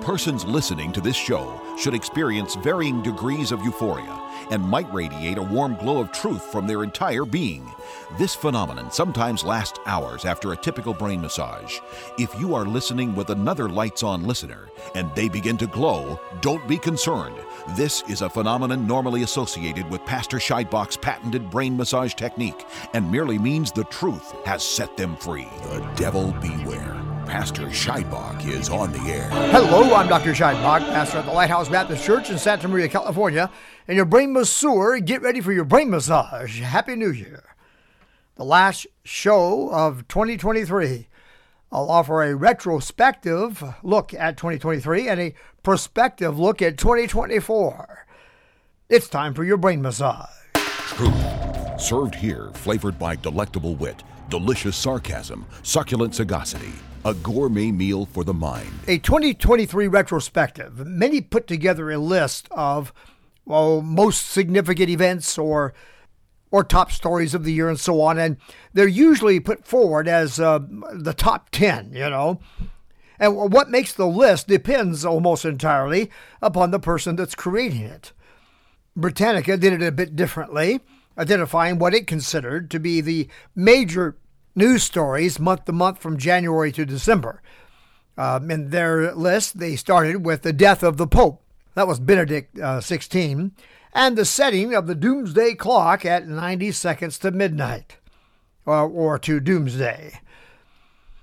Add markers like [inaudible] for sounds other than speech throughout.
Persons listening to this show should experience varying degrees of euphoria and might radiate a warm glow of truth from their entire being. This phenomenon sometimes lasts hours after a typical brain massage. If you are listening with another lights on listener and they begin to glow, don't be concerned. This is a phenomenon normally associated with Pastor Scheidbach's patented brain massage technique and merely means the truth has set them free. The devil beware. Pastor Scheidbach is on the air. Hello, I'm Dr. Scheidbach, pastor at the Lighthouse Baptist Church in Santa Maria, California, and your brain masseur. Get ready for your brain massage. Happy New Year. The last show of 2023. I'll offer a retrospective look at 2023 and a prospective look at 2024. It's time for your brain massage. Truth. Served here, flavored by delectable wit, delicious sarcasm, succulent sagacity. A gourmet meal for the mind. A 2023 retrospective. Many put together a list of well, most significant events or or top stories of the year and so on, and they're usually put forward as uh, the top 10, you know. And what makes the list depends almost entirely upon the person that's creating it. Britannica did it a bit differently, identifying what it considered to be the major news stories month to month from January to December. Um, in their list, they started with the death of the Pope. That was Benedict uh, 16, and the setting of the doomsday clock at 90 seconds to midnight, or, or to doomsday.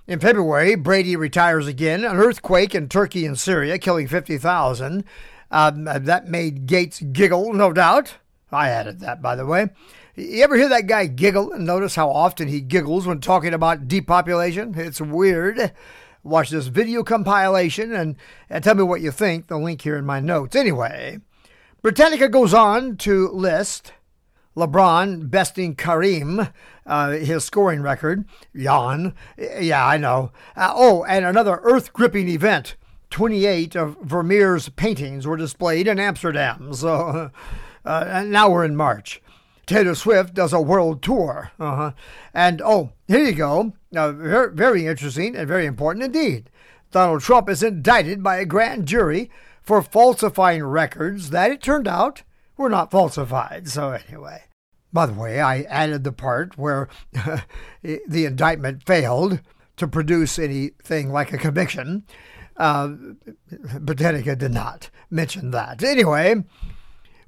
In February, Brady retires again. An earthquake in Turkey and Syria, killing 50,000. Um, that made Gates giggle, no doubt. I added that, by the way. You ever hear that guy giggle and notice how often he giggles when talking about depopulation? It's weird. Watch this video compilation and, and tell me what you think. The link here in my notes. Anyway, Britannica goes on to list LeBron besting Kareem, uh, his scoring record. Yawn. Yeah, I know. Uh, oh, and another earth gripping event. 28 of Vermeer's paintings were displayed in Amsterdam. So [laughs] uh, now we're in March. Taylor Swift does a world tour. Uh-huh. And oh, here you go. Very, very interesting and very important indeed. Donald Trump is indicted by a grand jury for falsifying records that it turned out were not falsified. So, anyway. By the way, I added the part where [laughs] the indictment failed to produce anything like a conviction. Uh, Britannica did not mention that. Anyway,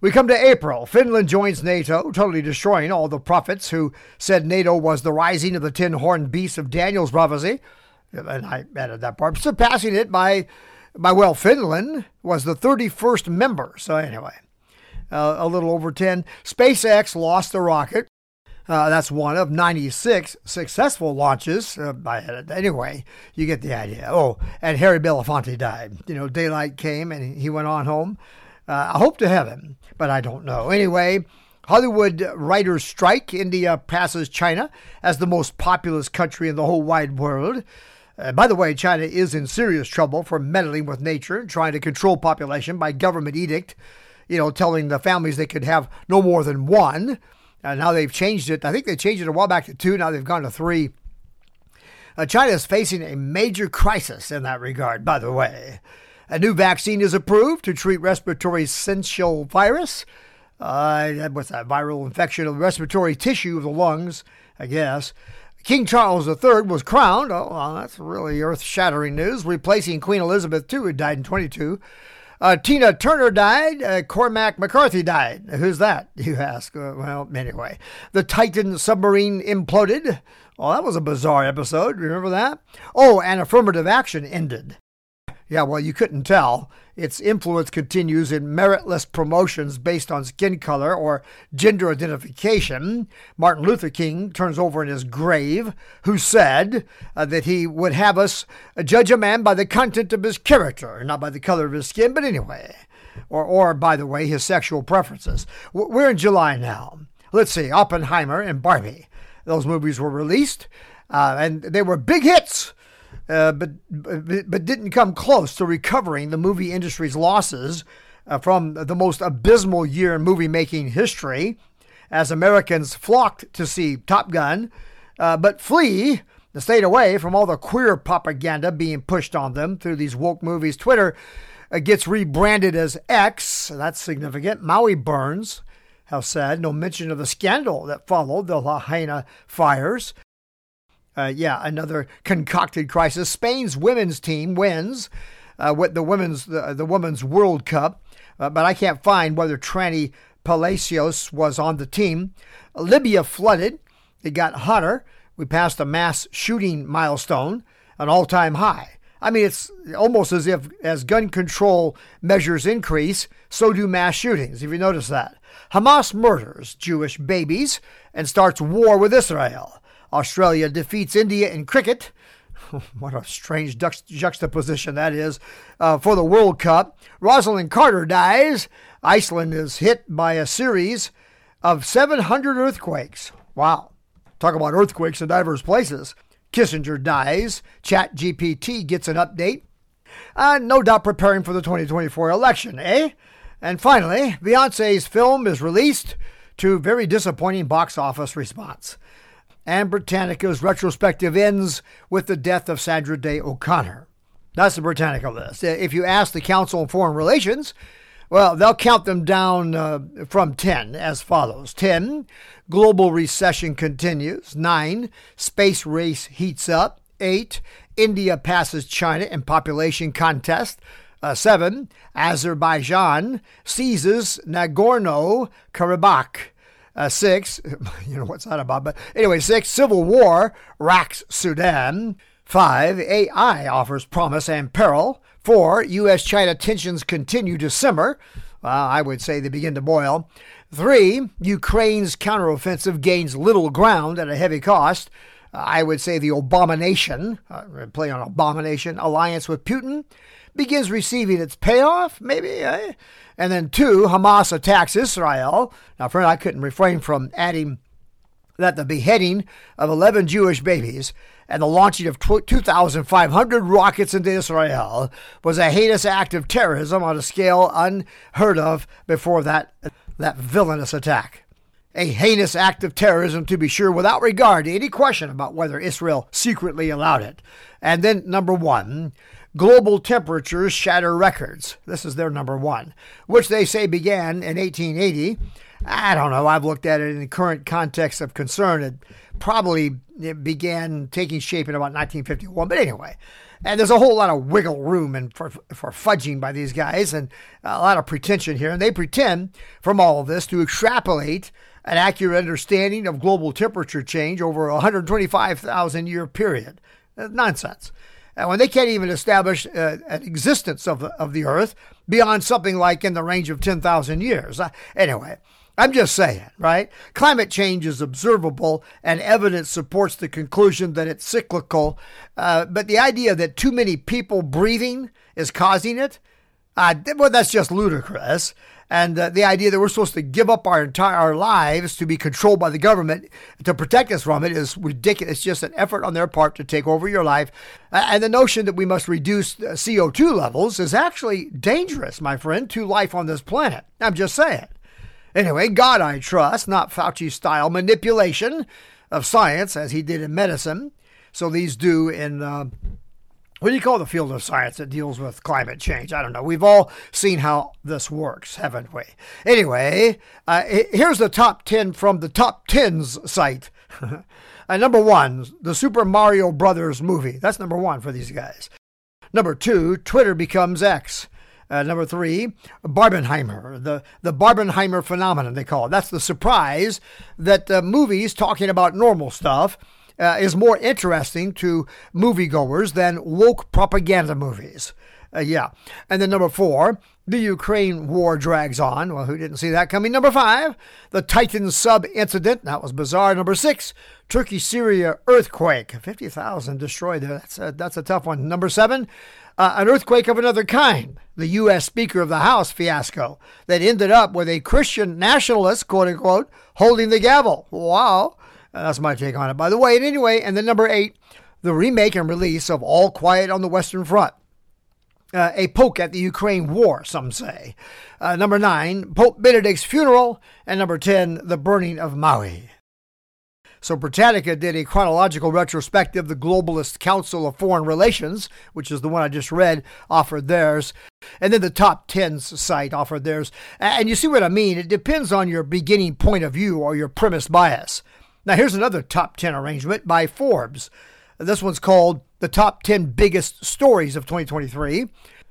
we come to April. Finland joins NATO, totally destroying all the prophets who said NATO was the rising of the ten horned beast of Daniel's prophecy. And I added that part, surpassing it by, by well, Finland was the 31st member. So, anyway, uh, a little over 10. SpaceX lost the rocket. Uh, that's one of 96 successful launches. Uh. Anyway, you get the idea. Oh, and Harry Belafonte died. You know, daylight came and he went on home. Uh, I hope to heaven, but I don't know. Anyway, Hollywood writers strike. India passes China as the most populous country in the whole wide world. Uh, by the way, China is in serious trouble for meddling with nature and trying to control population by government edict, you know, telling the families they could have no more than one. Uh, now they've changed it. I think they changed it a while back to two. Now they've gone to three. Uh, China is facing a major crisis in that regard, by the way. A new vaccine is approved to treat respiratory syncytial virus. Uh, what's that? Viral infection of the respiratory tissue of the lungs, I guess. King Charles III was crowned. Oh, well, that's really earth shattering news, replacing Queen Elizabeth II, who died in 22. Uh, Tina Turner died. Uh, Cormac McCarthy died. Who's that, [laughs] you ask? Uh, well, anyway. The Titan submarine imploded. Oh, that was a bizarre episode. Remember that? Oh, and affirmative action ended. Yeah, well, you couldn't tell. Its influence continues in meritless promotions based on skin color or gender identification. Martin Luther King turns over in his grave, who said uh, that he would have us judge a man by the content of his character, not by the color of his skin, but anyway. Or, or by the way, his sexual preferences. We're in July now. Let's see, Oppenheimer and Barbie. Those movies were released, uh, and they were big hits. Uh, but, but, didn't come close to recovering the movie industry's losses uh, from the most abysmal year in movie making history, as Americans flocked to see Top Gun, uh, but flee To stay away from all the queer propaganda being pushed on them through these woke movies, Twitter uh, gets rebranded as X. That's significant. Maui burns. How sad. No mention of the scandal that followed the Lahaina fires. Uh, yeah, another concocted crisis. Spain's women's team wins uh, with the women's the, the women's World Cup, uh, but I can't find whether Tranny Palacios was on the team. Libya flooded. It got hotter. We passed a mass shooting milestone, an all-time high. I mean, it's almost as if as gun control measures increase, so do mass shootings. If you notice that, Hamas murders Jewish babies and starts war with Israel. Australia defeats India in cricket. [laughs] what a strange juxtaposition that is uh, for the World Cup. Rosalynn Carter dies. Iceland is hit by a series of 700 earthquakes. Wow. Talk about earthquakes in diverse places. Kissinger dies. ChatGPT gets an update. Uh, no doubt preparing for the 2024 election, eh? And finally, Beyonce's film is released to very disappointing box office response and Britannica's retrospective ends with the death of Sandra Day O'Connor. That's the Britannica list. If you ask the Council on Foreign Relations, well, they'll count them down uh, from 10 as follows 10, global recession continues. 9, space race heats up. 8, India passes China in population contest. Uh, 7, Azerbaijan seizes Nagorno Karabakh. Uh, six, [laughs] you know, what's that about? But anyway, six, civil war racks Sudan. Five, AI offers promise and peril. Four, U.S. China tensions continue to simmer. Well, I would say they begin to boil. Three, Ukraine's counteroffensive gains little ground at a heavy cost. I would say the abomination, uh, play on abomination, alliance with Putin begins receiving its payoff, maybe. Eh? And then two, Hamas attacks Israel. Now, friend, I couldn't refrain from adding that the beheading of 11 Jewish babies and the launching of 2,500 rockets into Israel was a heinous act of terrorism on a scale unheard of before that, that villainous attack. A heinous act of terrorism, to be sure, without regard to any question about whether Israel secretly allowed it. And then, number one, global temperatures shatter records. This is their number one, which they say began in 1880. I don't know. I've looked at it in the current context of concern. It probably it began taking shape in about 1951. But anyway, and there's a whole lot of wiggle room and for, for fudging by these guys and a lot of pretension here. And they pretend from all of this to extrapolate an accurate understanding of global temperature change over a 125,000 year period. Nonsense. And when they can't even establish uh, an existence of of the Earth beyond something like in the range of 10,000 years. Uh, anyway, I'm just saying, right? Climate change is observable and evidence supports the conclusion that it's cyclical. Uh, but the idea that too many people breathing is causing it, uh, well, that's just ludicrous. And uh, the idea that we're supposed to give up our entire our lives to be controlled by the government to protect us from it is ridiculous. It's just an effort on their part to take over your life. Uh, and the notion that we must reduce uh, CO2 levels is actually dangerous, my friend, to life on this planet. I'm just saying. Anyway, God I trust, not Fauci style manipulation of science as he did in medicine. So these do in uh, what do you call the field of science that deals with climate change? I don't know. We've all seen how this works, haven't we? Anyway, uh, here's the top 10 from the top 10s site. [laughs] uh, number one, the Super Mario Brothers movie. That's number one for these guys. Number two, Twitter becomes X. Uh, number three, Barbenheimer, the, the Barbenheimer phenomenon, they call it. That's the surprise that uh, movies talking about normal stuff uh, is more interesting to moviegoers than woke propaganda movies. Uh, yeah. And then number four, the Ukraine war drags on. Well, who didn't see that coming? Number five, the Titan sub incident. That was bizarre. Number six, Turkey Syria earthquake. 50,000 destroyed there. That's a, that's a tough one. Number seven, uh, an earthquake of another kind. The U.S. Speaker of the House fiasco that ended up with a Christian nationalist, quote unquote, holding the gavel. Wow. Uh, that's my take on it, by the way. And anyway, and then number eight, the remake and release of All Quiet on the Western Front. Uh, a poke at the Ukraine war, some say. Uh, number nine, Pope Benedict's funeral. And number 10, the burning of Maui. So Britannica did a chronological retrospective. The Globalist Council of Foreign Relations, which is the one I just read, offered theirs. And then the top 10 site offered theirs. And you see what I mean? It depends on your beginning point of view or your premise bias. Now, here's another top 10 arrangement by Forbes. This one's called The Top 10 Biggest Stories of 2023.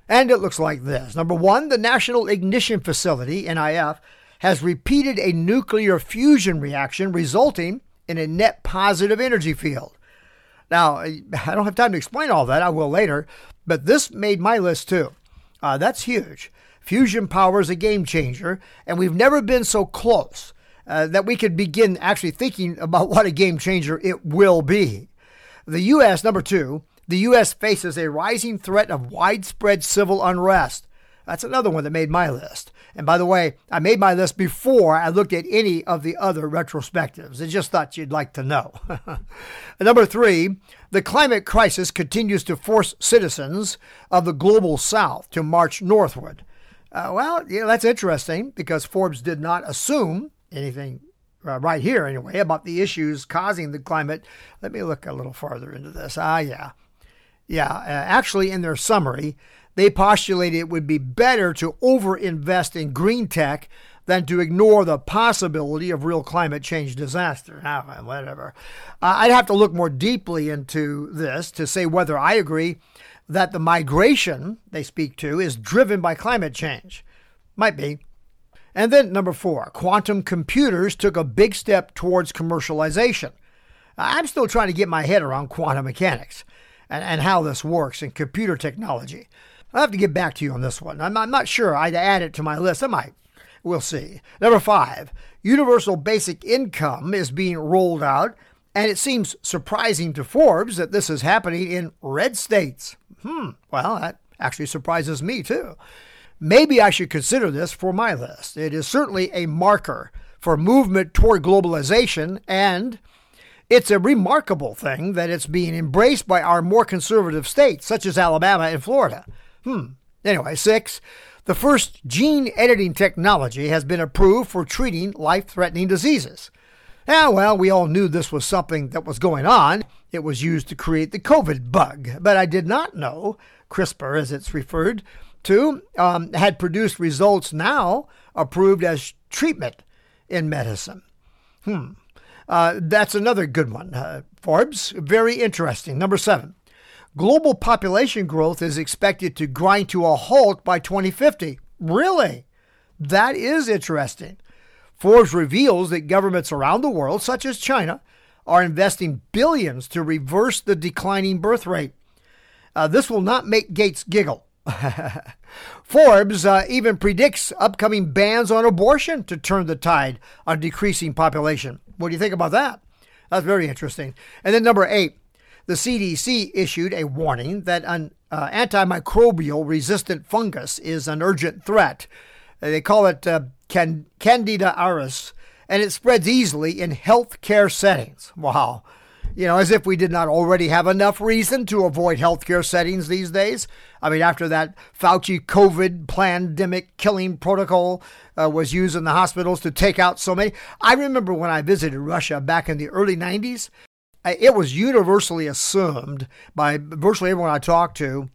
And it looks like this. Number one, the National Ignition Facility, NIF, has repeated a nuclear fusion reaction resulting in a net positive energy field. Now, I don't have time to explain all that, I will later, but this made my list too. Uh, that's huge. Fusion power is a game changer, and we've never been so close uh, that we could begin actually thinking about what a game changer it will be. The U.S., number two, the U.S. faces a rising threat of widespread civil unrest. That's another one that made my list. And by the way, I made my list before I looked at any of the other retrospectives. I just thought you'd like to know. [laughs] Number three, the climate crisis continues to force citizens of the global south to march northward. Uh, well, yeah, that's interesting because Forbes did not assume anything uh, right here anyway about the issues causing the climate. Let me look a little farther into this. Ah, yeah. Yeah, uh, actually, in their summary, they postulated it would be better to overinvest in green tech than to ignore the possibility of real climate change disaster. Now, whatever. Uh, I'd have to look more deeply into this to say whether I agree that the migration they speak to is driven by climate change. Might be. And then, number four, quantum computers took a big step towards commercialization. I'm still trying to get my head around quantum mechanics and, and how this works in computer technology. I'll have to get back to you on this one. I'm, I'm not sure I'd add it to my list. I might. We'll see. Number five, universal basic income is being rolled out, and it seems surprising to Forbes that this is happening in red states. Hmm, well, that actually surprises me too. Maybe I should consider this for my list. It is certainly a marker for movement toward globalization, and it's a remarkable thing that it's being embraced by our more conservative states, such as Alabama and Florida. Hmm. Anyway, six. The first gene editing technology has been approved for treating life threatening diseases. Now, well, we all knew this was something that was going on. It was used to create the COVID bug, but I did not know CRISPR, as it's referred to, um, had produced results now approved as treatment in medicine. Hmm. Uh, that's another good one. Uh, Forbes, very interesting. Number seven global population growth is expected to grind to a halt by 2050. Really? That is interesting. Forbes reveals that governments around the world, such as China, are investing billions to reverse the declining birth rate. Uh, this will not make Gates giggle. [laughs] Forbes uh, even predicts upcoming bans on abortion to turn the tide on decreasing population. What do you think about that? That's very interesting. And then number eight, the CDC issued a warning that an uh, antimicrobial resistant fungus is an urgent threat. They call it uh, can- Candida auris, and it spreads easily in healthcare settings. Wow. You know, as if we did not already have enough reason to avoid healthcare settings these days. I mean, after that Fauci COVID pandemic killing protocol uh, was used in the hospitals to take out so many. I remember when I visited Russia back in the early 90s, it was universally assumed by virtually everyone I talked to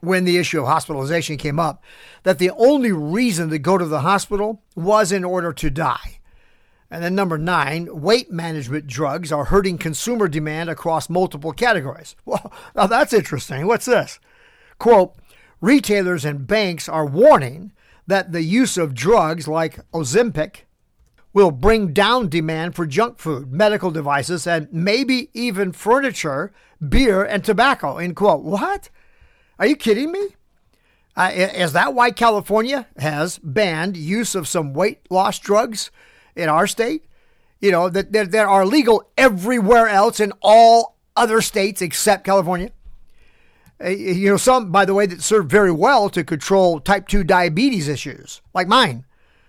when the issue of hospitalization came up that the only reason to go to the hospital was in order to die. And then number nine, weight management drugs are hurting consumer demand across multiple categories. [laughs] Well, now that's interesting. What's this? Quote, retailers and banks are warning that the use of drugs like Ozempic will bring down demand for junk food, medical devices, and maybe even furniture, beer, and tobacco. End quote. What? Are you kidding me? Uh, is that why California has banned use of some weight loss drugs in our state? You know, that, that, are legal everywhere else in all other states except California? Uh, you know, some, by the way, that serve very well to control type 2 diabetes issues, like mine.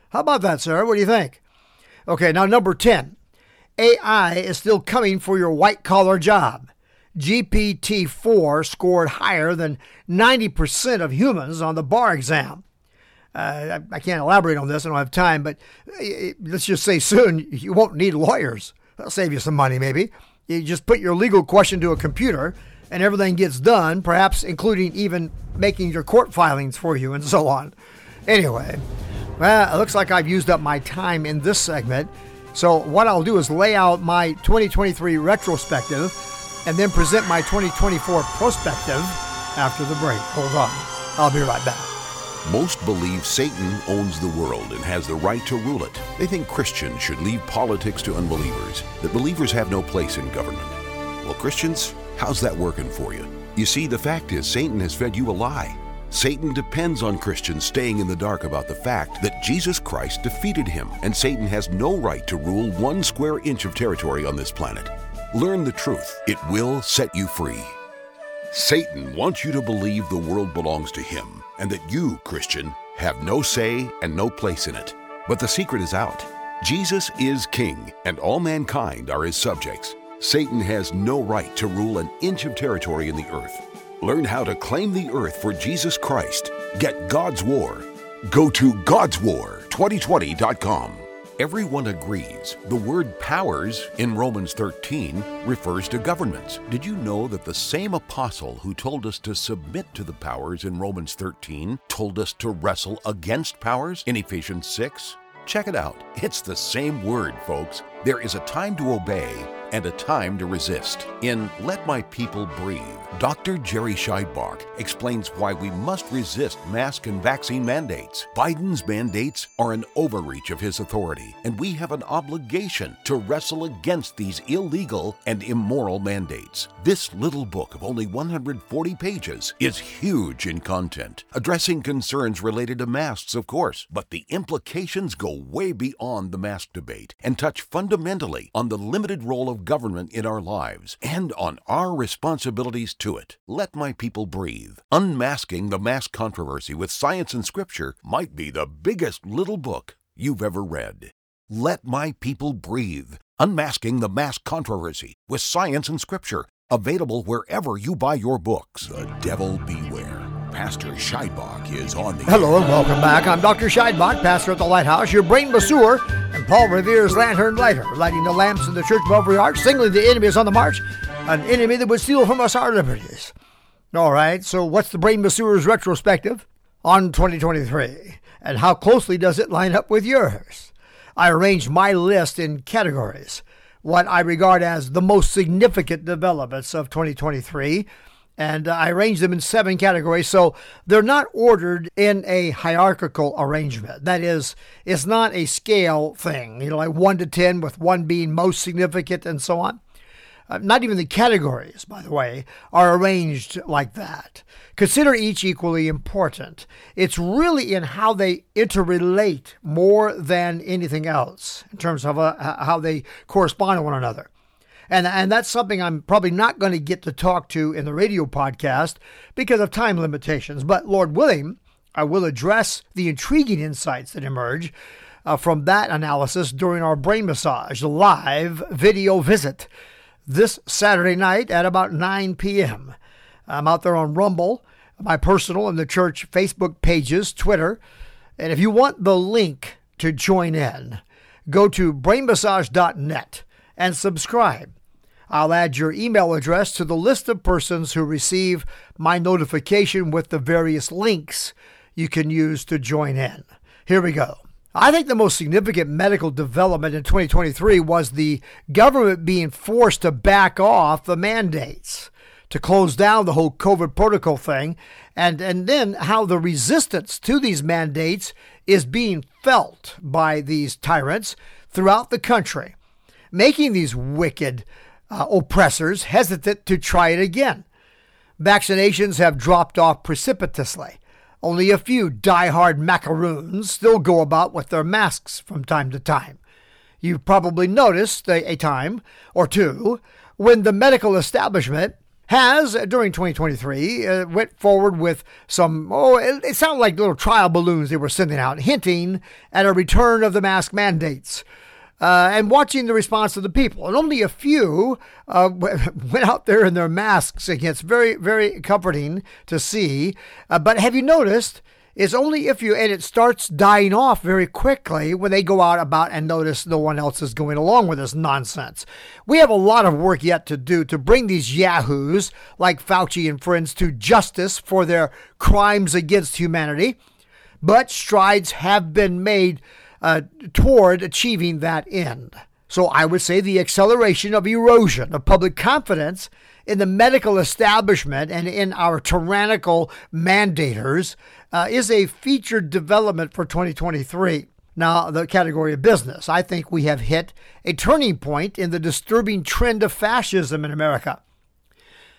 How about that, sir? What do you think? Okay, now number 10. AI is still coming for your white collar job. GPT 4 scored higher than 90% of humans on the bar exam. Uh, I, I can't elaborate on this, I don't have time, but uh, let's just say soon you won't need lawyers. That'll save you some money, maybe. You just put your legal question to a computer and everything gets done, perhaps including even making your court filings for you and so on. Anyway, well, it looks like I've used up my time in this segment. So, what I'll do is lay out my 2023 retrospective and then present my 2024 prospective after the break. Hold on. I'll be right back. Most believe Satan owns the world and has the right to rule it. They think Christians should leave politics to unbelievers, that believers have no place in government. Well, Christians, how's that working for you? You see, the fact is, Satan has fed you a lie. Satan depends on Christians staying in the dark about the fact that Jesus Christ defeated him, and Satan has no right to rule one square inch of territory on this planet. Learn the truth, it will set you free. Satan wants you to believe the world belongs to him and that you, Christian, have no say and no place in it. But the secret is out. Jesus is king, and all mankind are his subjects. Satan has no right to rule an inch of territory in the earth. Learn how to claim the earth for Jesus Christ. Get God's War. Go to God'sWar2020.com. Everyone agrees the word powers in Romans 13 refers to governments. Did you know that the same apostle who told us to submit to the powers in Romans 13 told us to wrestle against powers in Ephesians 6? Check it out. It's the same word, folks. There is a time to obey and a time to resist. In Let My People Breathe, Dr. Jerry Scheidbach explains why we must resist mask and vaccine mandates. Biden's mandates are an overreach of his authority, and we have an obligation to wrestle against these illegal and immoral mandates. This little book of only 140 pages is huge in content, addressing concerns related to masks, of course, but the implications go way beyond the mask debate and touch fundamentally on the limited role of government in our lives and on our responsibilities to it. Let my people breathe. Unmasking the mask controversy with science and scripture might be the biggest little book you've ever read. Let my people breathe. Unmasking the mask controversy with science and scripture. Available wherever you buy your books. The devil beware. Pastor Scheidbach is on the Hello and welcome back. I'm Dr. Scheidbach, pastor at the Lighthouse, your brain masseur, Paul Revere's lantern lighter, lighting the lamps in the church of arch, signaling the enemy is on the march, an enemy that would steal from us our liberties. All right, so what's the brain masseur's retrospective on 2023, and how closely does it line up with yours? I arranged my list in categories. What I regard as the most significant developments of 2023 and I arranged them in seven categories. So they're not ordered in a hierarchical arrangement. That is, it's not a scale thing, you know, like one to 10, with one being most significant and so on. Uh, not even the categories, by the way, are arranged like that. Consider each equally important. It's really in how they interrelate more than anything else in terms of uh, how they correspond to one another. And, and that's something I'm probably not going to get to talk to in the radio podcast because of time limitations. But Lord willing, I will address the intriguing insights that emerge uh, from that analysis during our brain massage live video visit this Saturday night at about 9 p.m. I'm out there on Rumble, my personal and the church Facebook pages, Twitter. And if you want the link to join in, go to brainmassage.net and subscribe. I'll add your email address to the list of persons who receive my notification with the various links you can use to join in. Here we go. I think the most significant medical development in 2023 was the government being forced to back off the mandates to close down the whole COVID protocol thing, and, and then how the resistance to these mandates is being felt by these tyrants throughout the country making these wicked uh, oppressors hesitant to try it again. Vaccinations have dropped off precipitously. Only a few die-hard macaroons still go about with their masks from time to time. You've probably noticed a, a time or two when the medical establishment has, during 2023, uh, went forward with some, oh, it, it sounded like little trial balloons they were sending out, hinting at a return of the mask mandates uh, and watching the response of the people. And only a few uh, [laughs] went out there in their masks again. It's very, very comforting to see. Uh, but have you noticed It's only if you, and it starts dying off very quickly when they go out about and notice no one else is going along with this nonsense. We have a lot of work yet to do to bring these yahoos like Fauci and friends to justice for their crimes against humanity, but strides have been made uh, toward achieving that end. So I would say the acceleration of erosion of public confidence in the medical establishment and in our tyrannical mandators uh, is a featured development for 2023. Now, the category of business. I think we have hit a turning point in the disturbing trend of fascism in America.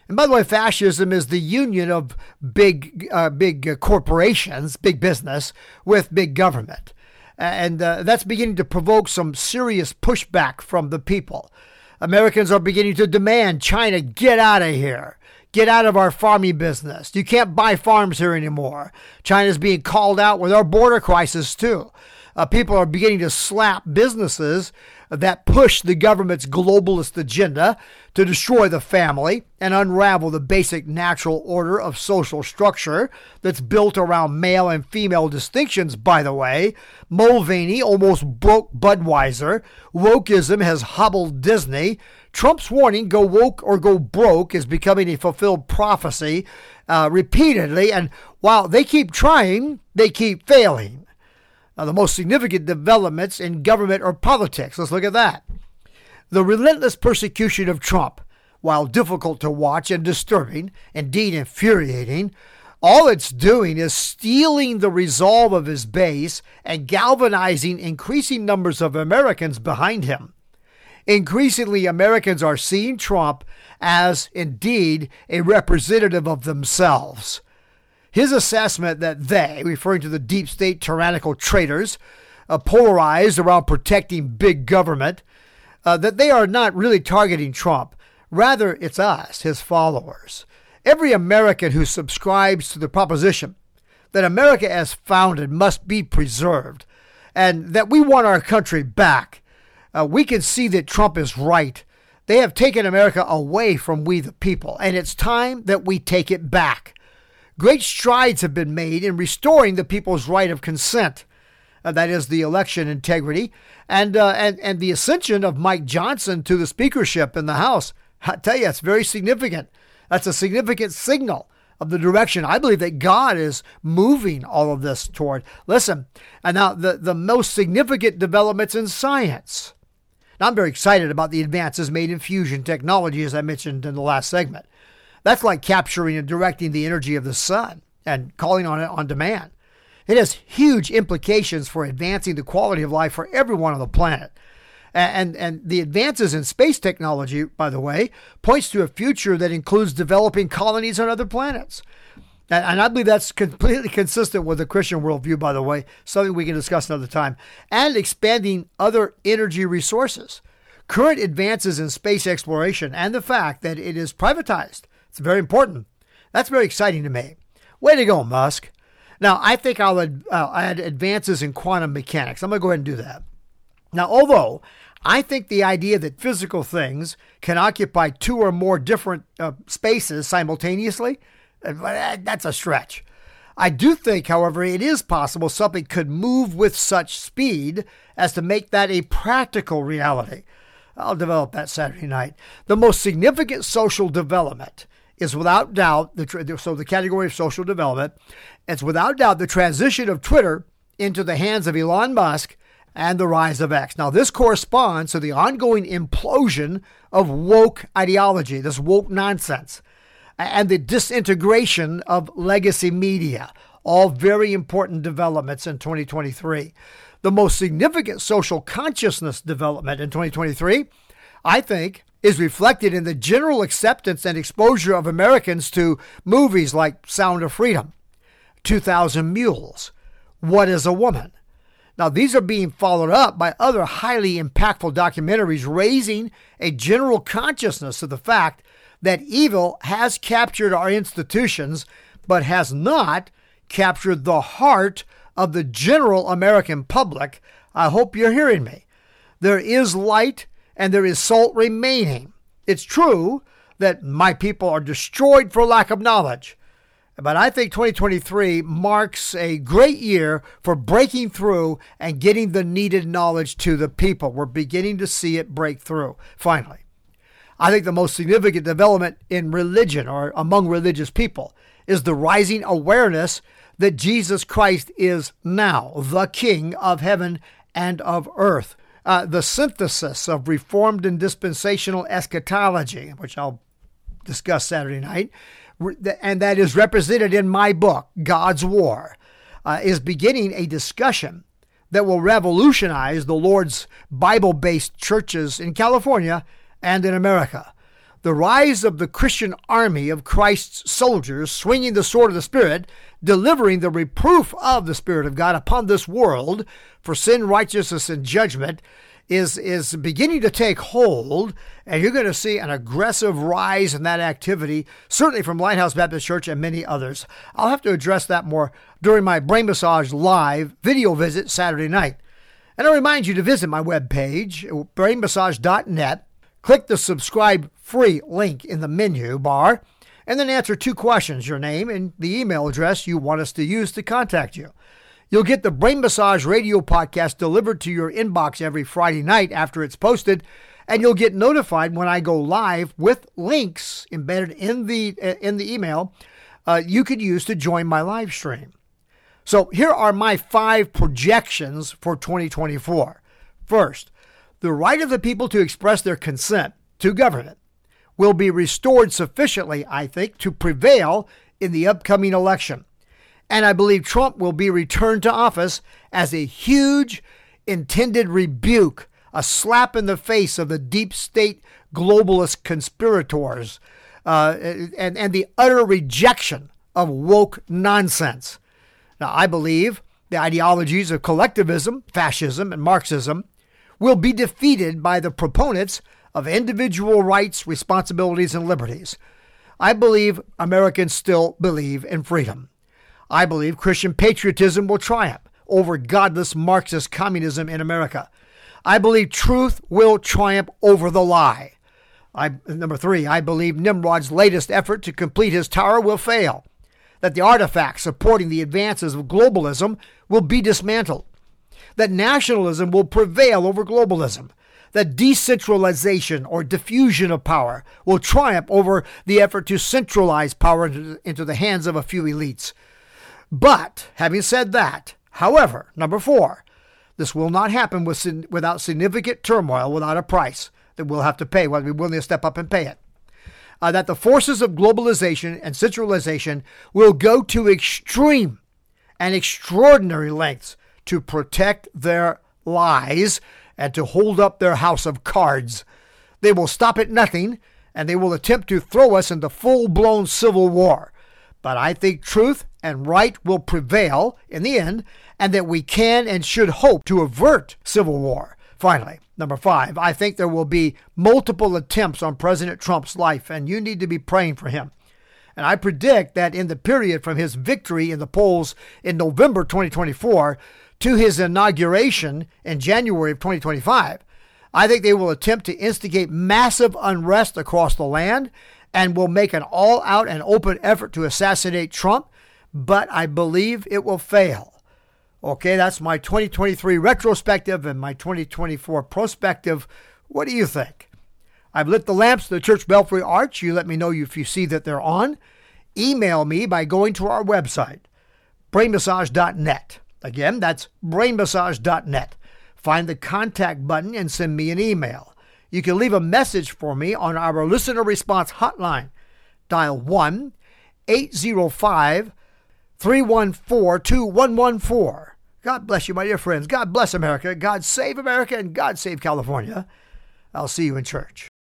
And by the way, fascism is the union of big, uh, big corporations, big business, with big government. And uh, that's beginning to provoke some serious pushback from the people. Americans are beginning to demand China get out of here. Get out of our farming business. You can't buy farms here anymore. China's being called out with our border crisis, too. Uh, people are beginning to slap businesses that push the government's globalist agenda to destroy the family and unravel the basic natural order of social structure that's built around male and female distinctions, by the way. Mulvaney almost broke Budweiser. Wokeism has hobbled Disney. Trump's warning, go woke or go broke, is becoming a fulfilled prophecy uh, repeatedly. And while they keep trying, they keep failing. Now, the most significant developments in government or politics. Let's look at that. The relentless persecution of Trump, while difficult to watch and disturbing, indeed infuriating, all it's doing is stealing the resolve of his base and galvanizing increasing numbers of Americans behind him. Increasingly, Americans are seeing Trump as indeed a representative of themselves. His assessment that they, referring to the deep state tyrannical traitors, uh, polarized around protecting big government, uh, that they are not really targeting Trump. Rather, it's us, his followers. Every American who subscribes to the proposition that America as founded must be preserved and that we want our country back, uh, we can see that Trump is right. They have taken America away from we the people, and it's time that we take it back. Great strides have been made in restoring the people's right of consent. Uh, that is the election integrity and, uh, and and the ascension of Mike Johnson to the speakership in the House. I tell you, it's very significant. That's a significant signal of the direction I believe that God is moving all of this toward. Listen, and now the, the most significant developments in science. Now, I'm very excited about the advances made in fusion technology, as I mentioned in the last segment. That's like capturing and directing the energy of the sun and calling on it on demand. It has huge implications for advancing the quality of life for everyone on the planet. And, and the advances in space technology, by the way, points to a future that includes developing colonies on other planets. And, and I believe that's completely consistent with the Christian worldview, by the way, something we can discuss another time, and expanding other energy resources. Current advances in space exploration and the fact that it is privatized it's very important. That's very exciting to me. Way to go, Musk. Now, I think I'll add, uh, add advances in quantum mechanics. I'm going to go ahead and do that. Now, although I think the idea that physical things can occupy two or more different uh, spaces simultaneously, uh, that's a stretch. I do think, however, it is possible something could move with such speed as to make that a practical reality. I'll develop that Saturday night. The most significant social development is without doubt the so the category of social development. It's without doubt the transition of Twitter into the hands of Elon Musk and the rise of X. Now, this corresponds to the ongoing implosion of woke ideology, this woke nonsense, and the disintegration of legacy media. All very important developments in 2023. The most significant social consciousness development in 2023, I think, is reflected in the general acceptance and exposure of Americans to movies like Sound of Freedom, 2000 Mules, What is a Woman? Now, these are being followed up by other highly impactful documentaries raising a general consciousness of the fact that evil has captured our institutions, but has not captured the heart of the general American public. I hope you're hearing me. There is light and there is salt remaining. It's true that my people are destroyed for lack of knowledge. But I think 2023 marks a great year for breaking through and getting the needed knowledge to the people. We're beginning to see it break through, finally. I think the most significant development in religion or among religious people is the rising awareness that Jesus Christ is now the King of heaven and of earth. Uh, the synthesis of Reformed and dispensational eschatology, which I'll discuss Saturday night, and that is represented in my book, God's War, uh, is beginning a discussion that will revolutionize the Lord's Bible based churches in California and in America. The rise of the Christian army of Christ's soldiers swinging the sword of the Spirit, delivering the reproof of the Spirit of God upon this world for sin, righteousness, and judgment is is beginning to take hold, and you're going to see an aggressive rise in that activity, certainly from Lighthouse Baptist Church and many others. I'll have to address that more during my brain massage live video visit Saturday night. And I remind you to visit my webpage, brainmassage.net, click the subscribe free link in the menu bar, and then answer two questions your name and the email address you want us to use to contact you. You'll get the Brain Massage radio podcast delivered to your inbox every Friday night after it's posted, and you'll get notified when I go live with links embedded in the uh, in the email uh, you could use to join my live stream. So here are my five projections for 2024. First, the right of the people to express their consent to government will be restored sufficiently, I think, to prevail in the upcoming election. And I believe Trump will be returned to office as a huge intended rebuke, a slap in the face of the deep state globalist conspirators, uh, and, and the utter rejection of woke nonsense. Now, I believe the ideologies of collectivism, fascism, and Marxism will be defeated by the proponents of individual rights, responsibilities, and liberties. I believe Americans still believe in freedom. I believe Christian patriotism will triumph over godless Marxist communism in America. I believe truth will triumph over the lie. I, number three, I believe Nimrod's latest effort to complete his tower will fail, that the artifacts supporting the advances of globalism will be dismantled, that nationalism will prevail over globalism, that decentralization or diffusion of power will triumph over the effort to centralize power into, the hands of a few elites. But having said that, however, number four, this will not happen with, without significant turmoil, without a price that we'll have to pay, whether we're willing to step up and pay it. Uh, that the forces of globalization and centralization will go to extreme and extraordinary lengths to protect their lies and to hold up their house of cards. They will stop at nothing and they will attempt to throw us into full blown civil war. But I think truth and right will prevail in the end, and that we can and should hope to avert civil war. Finally, number five, I think there will be multiple attempts on President Trump's life, and you need to be praying for him. And I predict that in the period from his victory in the polls in November 2024 to his inauguration in January of 2025, I think they will attempt to instigate massive unrest across the land and will make an all out and open effort to assassinate Trump, but I believe it will fail. Okay, that's my 2023 retrospective and my 2024 prospective. What do you think? I've lit the lamps of the Church Belfry Arch. You let me know if you see that they're on. Email me by going to our website, brainmassage.net. Again, that's brainmassage.net. Find the contact button and send me an email. You can leave a message for me on our listener response hotline. Dial 1 805 314 2114. God bless you, my dear friends. God bless America. God save America and God save California. I'll see you in church.